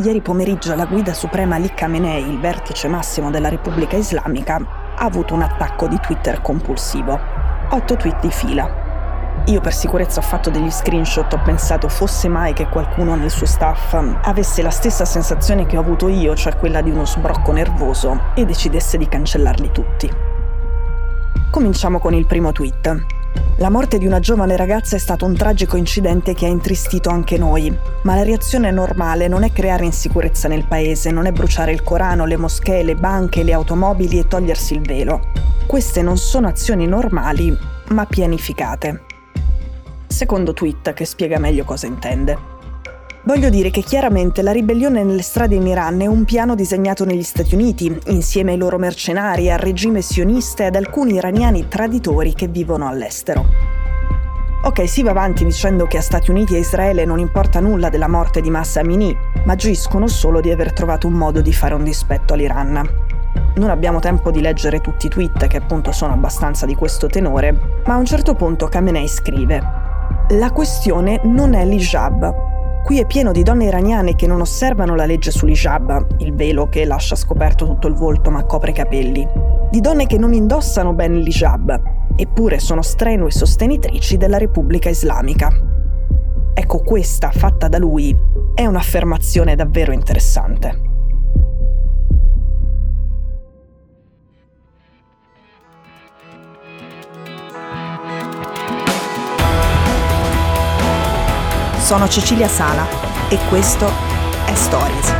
ieri pomeriggio la guida suprema Ali Khamenei, il vertice massimo della Repubblica Islamica, ha avuto un attacco di Twitter compulsivo. Otto tweet di fila. Io per sicurezza ho fatto degli screenshot, ho pensato fosse mai che qualcuno nel suo staff avesse la stessa sensazione che ho avuto io, cioè quella di uno sbrocco nervoso, e decidesse di cancellarli tutti. Cominciamo con il primo tweet. La morte di una giovane ragazza è stato un tragico incidente che ha intristito anche noi, ma la reazione normale non è creare insicurezza nel paese, non è bruciare il Corano, le moschee, le banche, le automobili e togliersi il velo. Queste non sono azioni normali, ma pianificate. Secondo tweet che spiega meglio cosa intende. Voglio dire che chiaramente la ribellione nelle strade in Iran è un piano disegnato negli Stati Uniti, insieme ai loro mercenari, al regime sionista e ad alcuni iraniani traditori che vivono all'estero. Ok, si va avanti dicendo che a Stati Uniti e Israele non importa nulla della morte di Massa Amini, ma agiscono solo di aver trovato un modo di fare un dispetto all'Iran. Non abbiamo tempo di leggere tutti i tweet che appunto sono abbastanza di questo tenore, ma a un certo punto Khamenei scrive La questione non è l'hijab, Qui è pieno di donne iraniane che non osservano la legge sull'hijab, il velo che lascia scoperto tutto il volto ma copre i capelli, di donne che non indossano bene l'hijab, eppure sono strenue sostenitrici della Repubblica Islamica. Ecco, questa, fatta da lui, è un'affermazione davvero interessante. Sono Cecilia Sala e questo è Stories.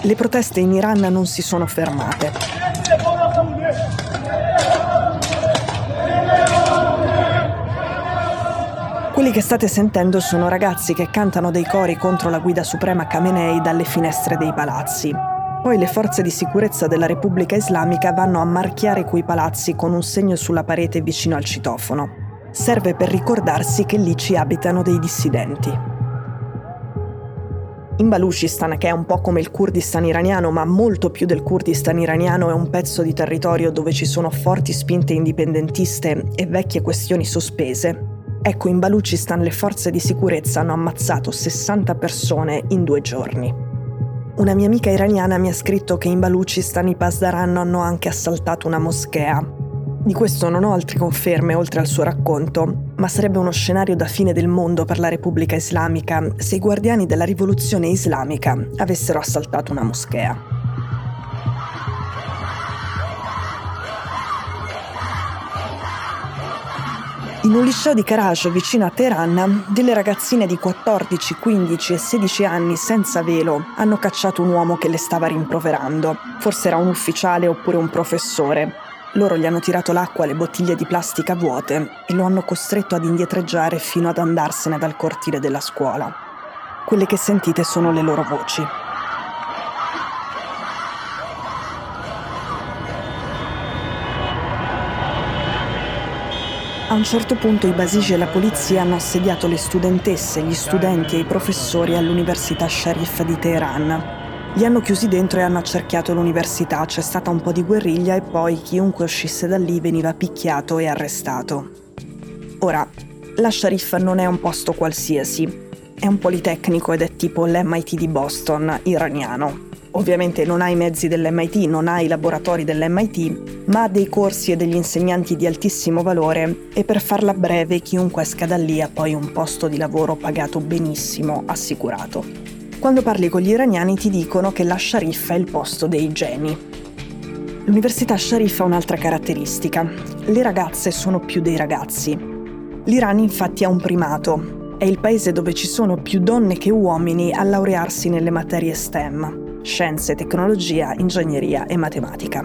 Le proteste in Iran non si sono fermate. Quelli che state sentendo sono ragazzi che cantano dei cori contro la guida suprema Khamenei dalle finestre dei palazzi. Poi le forze di sicurezza della Repubblica Islamica vanno a marchiare quei palazzi con un segno sulla parete vicino al citofono. Serve per ricordarsi che lì ci abitano dei dissidenti. In Baluchistan, che è un po' come il Kurdistan iraniano, ma molto più del Kurdistan iraniano, è un pezzo di territorio dove ci sono forti spinte indipendentiste e vecchie questioni sospese, Ecco, in Baluchistan le forze di sicurezza hanno ammazzato 60 persone in due giorni. Una mia amica iraniana mi ha scritto che in Baluchistan i Pasdaran hanno anche assaltato una moschea. Di questo non ho altre conferme oltre al suo racconto, ma sarebbe uno scenario da fine del mondo per la Repubblica Islamica se i guardiani della rivoluzione islamica avessero assaltato una moschea. In un liceo di Karaj vicino a Teheran, delle ragazzine di 14, 15 e 16 anni senza velo hanno cacciato un uomo che le stava rimproverando. Forse era un ufficiale oppure un professore. Loro gli hanno tirato l'acqua alle bottiglie di plastica vuote e lo hanno costretto ad indietreggiare fino ad andarsene dal cortile della scuola. Quelle che sentite sono le loro voci. A un certo punto i Basigi e la polizia hanno assediato le studentesse, gli studenti e i professori all'Università Sharif di Teheran. Li hanno chiusi dentro e hanno accerchiato l'università, c'è stata un po' di guerriglia e poi chiunque uscisse da lì veniva picchiato e arrestato. Ora, la Sharif non è un posto qualsiasi, è un politecnico ed è tipo l'MIT di Boston, iraniano. Ovviamente non ha i mezzi dell'MIT, non ha i laboratori dell'MIT, ma ha dei corsi e degli insegnanti di altissimo valore e per farla breve chiunque esca da lì ha poi un posto di lavoro pagato benissimo, assicurato. Quando parli con gli iraniani ti dicono che la Sharif è il posto dei geni. L'Università Sharif ha un'altra caratteristica. Le ragazze sono più dei ragazzi. L'Iran infatti ha un primato. È il paese dove ci sono più donne che uomini a laurearsi nelle materie STEM scienze, tecnologia, ingegneria e matematica.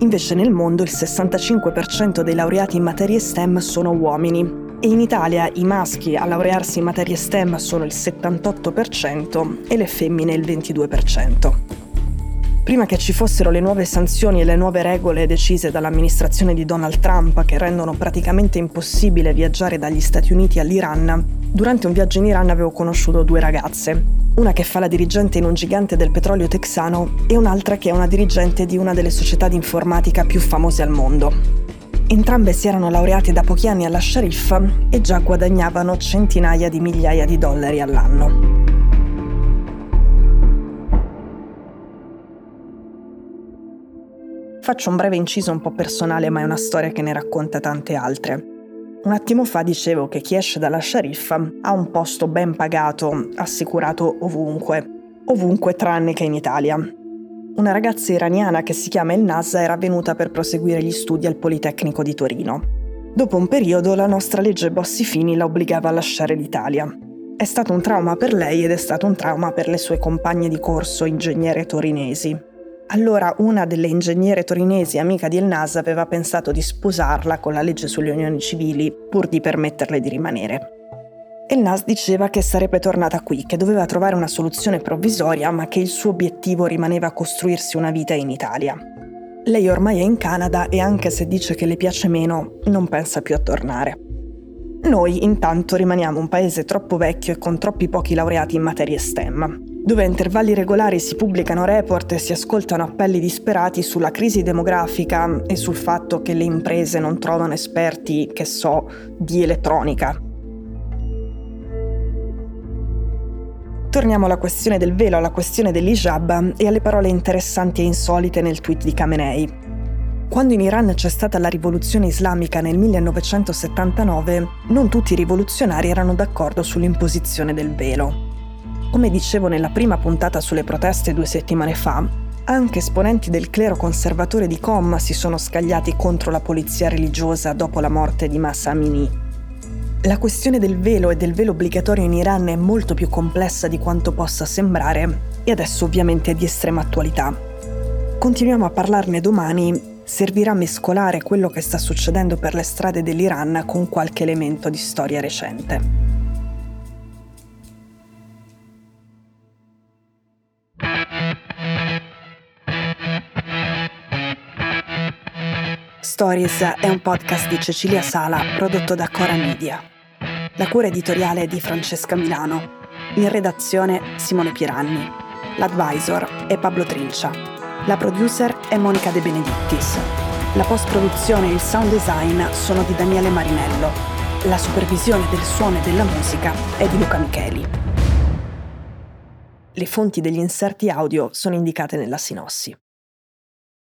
Invece nel mondo il 65% dei laureati in materie STEM sono uomini e in Italia i maschi a laurearsi in materie STEM sono il 78% e le femmine il 22%. Prima che ci fossero le nuove sanzioni e le nuove regole decise dall'amministrazione di Donald Trump che rendono praticamente impossibile viaggiare dagli Stati Uniti all'Iran, durante un viaggio in Iran avevo conosciuto due ragazze, una che fa la dirigente in un gigante del petrolio texano e un'altra che è una dirigente di una delle società di informatica più famose al mondo. Entrambe si erano laureate da pochi anni alla Sharif e già guadagnavano centinaia di migliaia di dollari all'anno. Faccio un breve inciso un po' personale, ma è una storia che ne racconta tante altre. Un attimo fa dicevo che chi esce dalla sciariffa ha un posto ben pagato, assicurato ovunque, ovunque tranne che in Italia. Una ragazza iraniana che si chiama Elnasa era venuta per proseguire gli studi al Politecnico di Torino. Dopo un periodo la nostra legge Bossi-Fini la obbligava a lasciare l'Italia. È stato un trauma per lei ed è stato un trauma per le sue compagne di corso ingegnere torinesi, allora una delle ingegnere torinesi, amica di El Nas, aveva pensato di sposarla con la legge sulle unioni civili pur di permetterle di rimanere. El Nas diceva che sarebbe tornata qui, che doveva trovare una soluzione provvisoria, ma che il suo obiettivo rimaneva costruirsi una vita in Italia. Lei ormai è in Canada e anche se dice che le piace meno, non pensa più a tornare. Noi intanto rimaniamo un paese troppo vecchio e con troppi pochi laureati in materie STEM, dove a intervalli regolari si pubblicano report e si ascoltano appelli disperati sulla crisi demografica e sul fatto che le imprese non trovano esperti, che so, di elettronica. Torniamo alla questione del velo, alla questione dell'hijab e alle parole interessanti e insolite nel tweet di Khamenei. Quando in Iran c'è stata la rivoluzione islamica nel 1979, non tutti i rivoluzionari erano d'accordo sull'imposizione del velo. Come dicevo nella prima puntata sulle proteste due settimane fa, anche esponenti del clero conservatore di Qom si sono scagliati contro la polizia religiosa dopo la morte di Massa Amini. La questione del velo e del velo obbligatorio in Iran è molto più complessa di quanto possa sembrare e adesso ovviamente è di estrema attualità. Continuiamo a parlarne domani, servirà a mescolare quello che sta succedendo per le strade dell'Iran con qualche elemento di storia recente. Stories è un podcast di Cecilia Sala prodotto da Cora Media. La cura editoriale è di Francesca Milano. In redazione Simone Piranni. L'advisor è Pablo Trincia. La producer è Monica De Benedittis. La post-produzione e il sound design sono di Daniele Marinello. La supervisione del suono e della musica è di Luca Micheli. Le fonti degli inserti audio sono indicate nella sinossi.